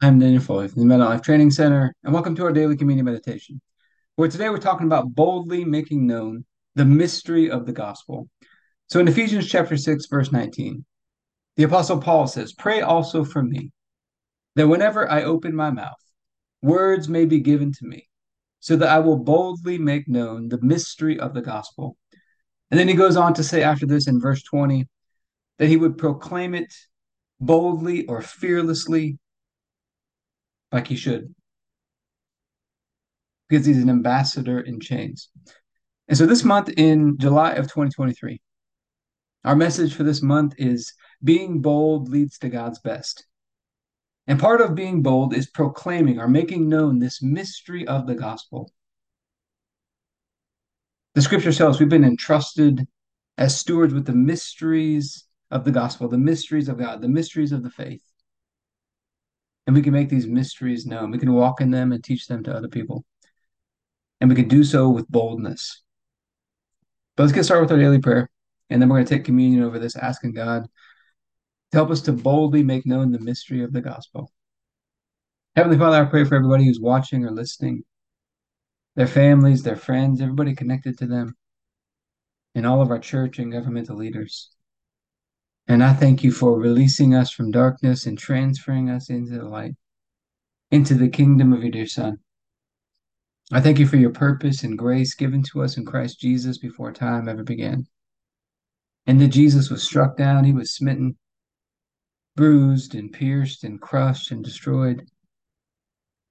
I'm Daniel Foley from the Meta Life Training Center, and welcome to our daily community meditation, where today we're talking about boldly making known the mystery of the gospel. So in Ephesians chapter 6, verse 19, the Apostle Paul says, Pray also for me, that whenever I open my mouth, words may be given to me, so that I will boldly make known the mystery of the gospel. And then he goes on to say after this in verse 20 that he would proclaim it boldly or fearlessly like he should because he's an ambassador in chains. And so this month in July of 2023, our message for this month is being bold leads to God's best. And part of being bold is proclaiming or making known this mystery of the gospel. The scripture tells we've been entrusted as stewards with the mysteries of the gospel, the mysteries of God, the mysteries of the faith. And we can make these mysteries known. We can walk in them and teach them to other people. And we can do so with boldness. But let's get started with our daily prayer. And then we're going to take communion over this, asking God to help us to boldly make known the mystery of the gospel. Heavenly Father, I pray for everybody who's watching or listening, their families, their friends, everybody connected to them, and all of our church and governmental leaders. And I thank you for releasing us from darkness and transferring us into the light, into the kingdom of your dear Son. I thank you for your purpose and grace given to us in Christ Jesus before time ever began. And that Jesus was struck down, he was smitten, bruised and pierced and crushed and destroyed.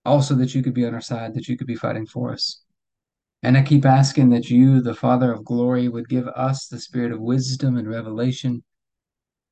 Also, that you could be on our side, that you could be fighting for us. And I keep asking that you, the Father of glory, would give us the spirit of wisdom and revelation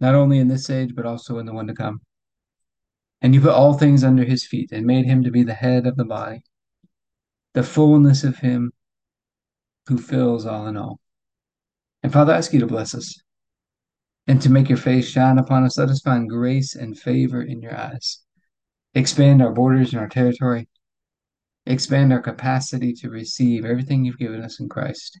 not only in this age, but also in the one to come. And you put all things under his feet and made him to be the head of the body, the fullness of him who fills all in all. And Father, I ask you to bless us and to make your face shine upon us. Let us find grace and favor in your eyes. Expand our borders and our territory. Expand our capacity to receive everything you've given us in Christ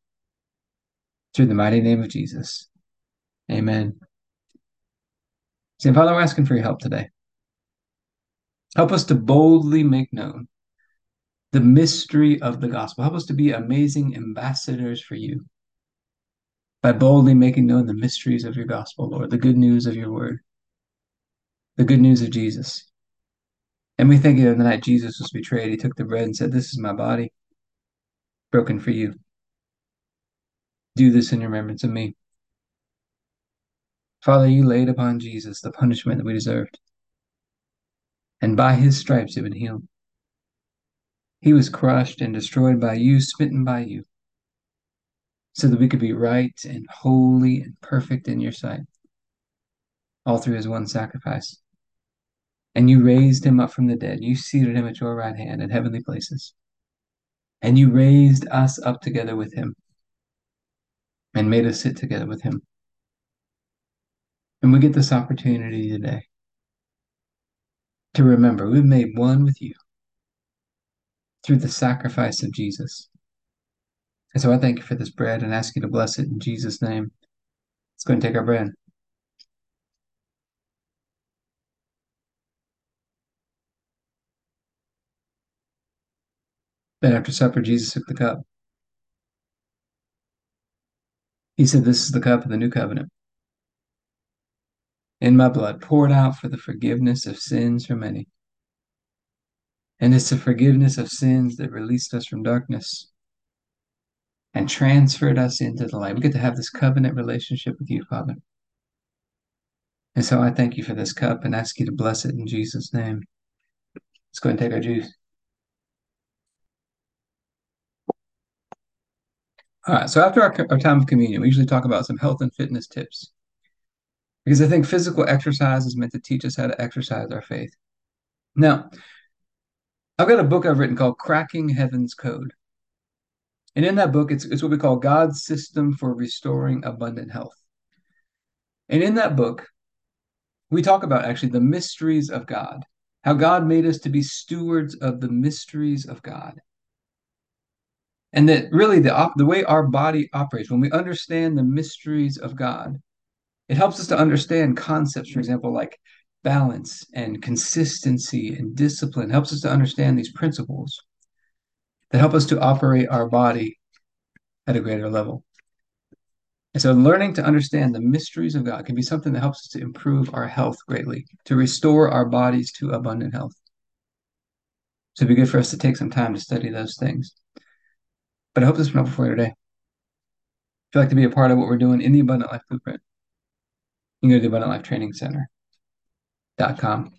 Through the mighty name of Jesus. Amen. Saint Father, we're asking for your help today. Help us to boldly make known the mystery of the gospel. Help us to be amazing ambassadors for you by boldly making known the mysteries of your gospel, Lord, the good news of your word, the good news of Jesus. And we think of the night Jesus was betrayed, he took the bread and said, This is my body, broken for you. Do this in remembrance of me. Father, you laid upon Jesus the punishment that we deserved. And by his stripes have been healed. He was crushed and destroyed by you, smitten by you, so that we could be right and holy and perfect in your sight, all through his one sacrifice. And you raised him up from the dead. You seated him at your right hand in heavenly places. And you raised us up together with him and made us sit together with him. And we get this opportunity today to remember we've made one with you through the sacrifice of Jesus. And so I thank you for this bread and ask you to bless it in Jesus' name. Let's go and take our bread. Then after supper, Jesus took the cup. He said, This is the cup of the new covenant. In my blood, poured out for the forgiveness of sins for many. And it's the forgiveness of sins that released us from darkness and transferred us into the light. We get to have this covenant relationship with you, Father. And so I thank you for this cup and ask you to bless it in Jesus' name. Let's go and take our juice. All right, so after our, our time of communion, we usually talk about some health and fitness tips because I think physical exercise is meant to teach us how to exercise our faith. Now, I've got a book I've written called Cracking Heaven's Code. And in that book, it's, it's what we call God's system for restoring abundant health. And in that book, we talk about actually the mysteries of God, how God made us to be stewards of the mysteries of God. And that really the, op- the way our body operates, when we understand the mysteries of God, it helps us to understand concepts, for example, like balance and consistency and discipline, it helps us to understand these principles that help us to operate our body at a greater level. And so, learning to understand the mysteries of God can be something that helps us to improve our health greatly, to restore our bodies to abundant health. So, it'd be good for us to take some time to study those things. But I hope this been helpful for you today. If you'd like to be a part of what we're doing in the Abundant Life Blueprint, you can go to the Abundant Life Training Center.com.